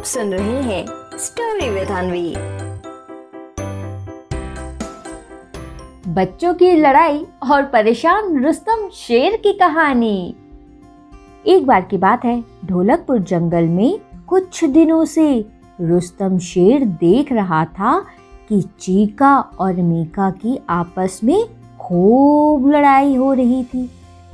आप सुन रहे हैं स्टोरी विद अनवी बच्चों की लड़ाई और परेशान रुस्तम शेर की कहानी। एक बार की बात है, ढोलकपुर जंगल में कुछ दिनों से रुस्तम शेर देख रहा था कि चीका और मीका की आपस में खूब लड़ाई हो रही थी।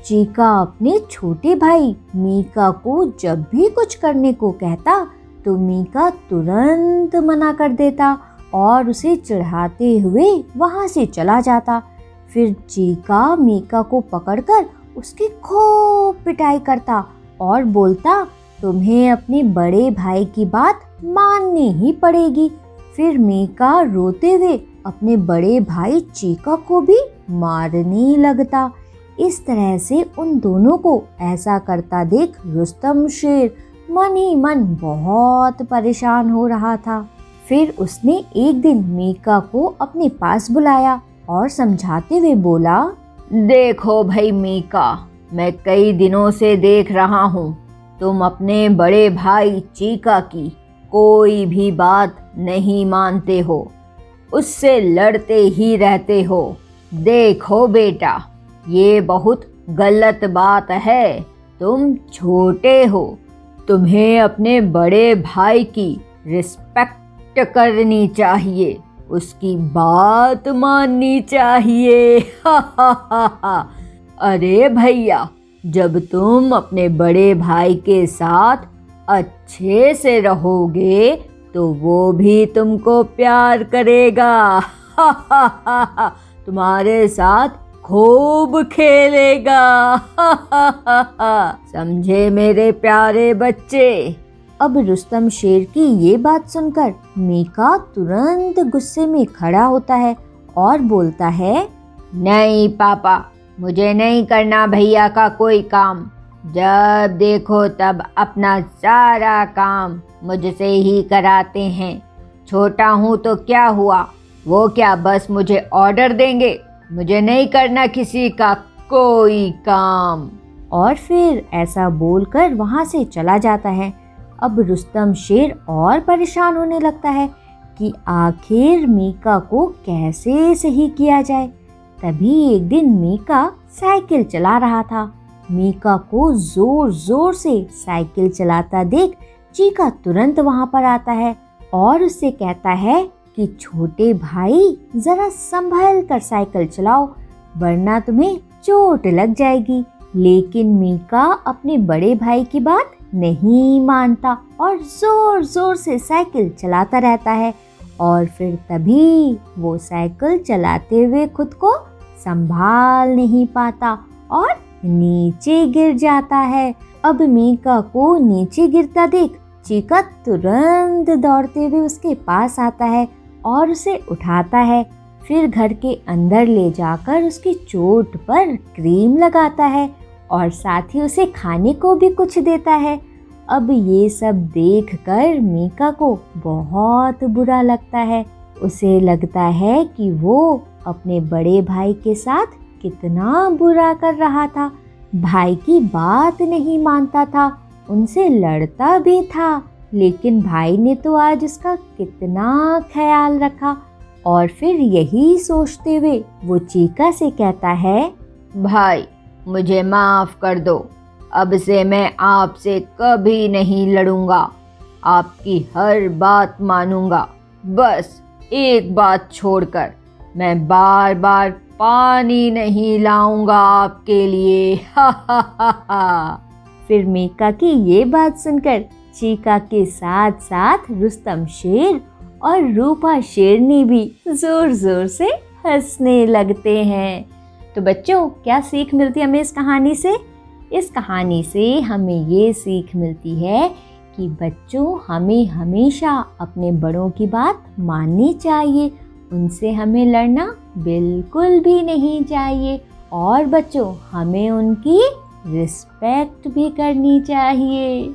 चीका अपने छोटे भाई मीका को जब भी कुछ करने को कहता तो मीका तुरंत मना कर देता और उसे चढ़ाते हुए वहाँ से चला जाता। फिर चीका मीका को पकड़कर उसकी खूब पिटाई करता और बोलता, तुम्हें अपने बड़े भाई की बात माननी ही पड़ेगी। फिर मीका रोते हुए अपने बड़े भाई चीका को भी मारने लगता। इस तरह से उन दोनों को ऐसा करता देख रुस्तम शेर मन ही मन बहुत परेशान हो रहा था। फिर उसने एक दिन मीका को अपने पास बुलाया और समझाते हुए बोला, देखो भाई मीका, मैं कई दिनों से देख रहा हूँ। तुम अपने बड़े भाई चीका की कोई भी बात नहीं मानते हो। उससे लड़ते ही रहते हो। देखो बेटा, ये बहुत गलत बात है। तुम छोटे हो तुम्हें अपने बड़े भाई की रिस्पेक्ट करनी चाहिए। उसकी बात माननी चाहिए। हा हा हा हा। अरे भैया, जब तुम अपने बड़े भाई के साथ अच्छे से रहोगे तो वो भी तुमको प्यार करेगा। हा हा हा हा। तुम्हारे साथ खूब खेलेगा। समझे मेरे प्यारे बच्चे? अब रुस्तम शेर की ये बात सुनकर मीका तुरंत गुस्से में खड़ा होता है और बोलता है, नहीं पापा, मुझे नहीं करना भैया का कोई काम। जब देखो तब अपना सारा काम मुझसे ही कराते हैं। छोटा हूँ तो क्या हुआ? वो क्या बस मुझे ऑर्डर देंगे? मुझे नहीं करना किसी का कोई काम। और फिर ऐसा बोलकर वहाँ से चला जाता है। अब रुस्तम शेर और परेशान होने लगता है कि आखिर मीका को कैसे सही किया जाए। तभी एक दिन मीका साइकिल चला रहा था। मीका को ज़ोर ज़ोर से साइकिल चलाता देख चीका तुरंत वहाँ पर आता है और उससे कहता है कि छोटे भाई, जरा संभल कर साइकिल चलाओ, वरना तुम्हें चोट लग जाएगी। लेकिन मीका अपने बड़े भाई की बात नहीं मानता और ज़ोर ज़ोर से साइकिल चलाता रहता है और फिर तभी वो साइकिल चलाते हुए खुद को संभाल नहीं पाता और नीचे गिर जाता है। अब मीका को नीचे गिरता देख चीका तुरंत दौड़ते हुए उसके पास आता है और उसे उठाता है। फिर घर के अंदर ले जाकर उसकी चोट पर क्रीम लगाता है और साथ ही उसे खाने को भी कुछ देता है। अब ये सब देखकर मीका को बहुत बुरा लगता है। उसे लगता है कि वो अपने बड़े भाई के साथ कितना बुरा कर रहा था। भाई की बात नहीं मानता था। उनसे लड़ता भी था। लेकिन भाई ने तो आज उसका कितना ख्याल रखा और फिर यही सोचते हुए वो चीका से कहता है, भाई, मुझे माफ़ कर दो। अब से मैं आपसे कभी नहीं लड़ूँगा। आपकी हर बात मानूँगा। बस एक बात छोड़कर मैं बार बार पानी नहीं लाऊँगा आपके लिए। हा हा हा हा फिर मीका की ये बात सुनकर चीका के साथ साथ रुस्तम शेर और रूपा शेरनी भी ज़ोर ज़ोर से हंसने लगते हैं। तो बच्चों, क्या सीख मिलती है हमें इस कहानी से? इस कहानी से हमें ये सीख मिलती है कि बच्चों, हमें हमेशा अपने बड़ों की बात माननी चाहिए। उनसे हमें लड़ना बिल्कुल भी नहीं चाहिए। और बच्चों, हमें उनकी रिस्पेक्ट भी करनी चाहिए।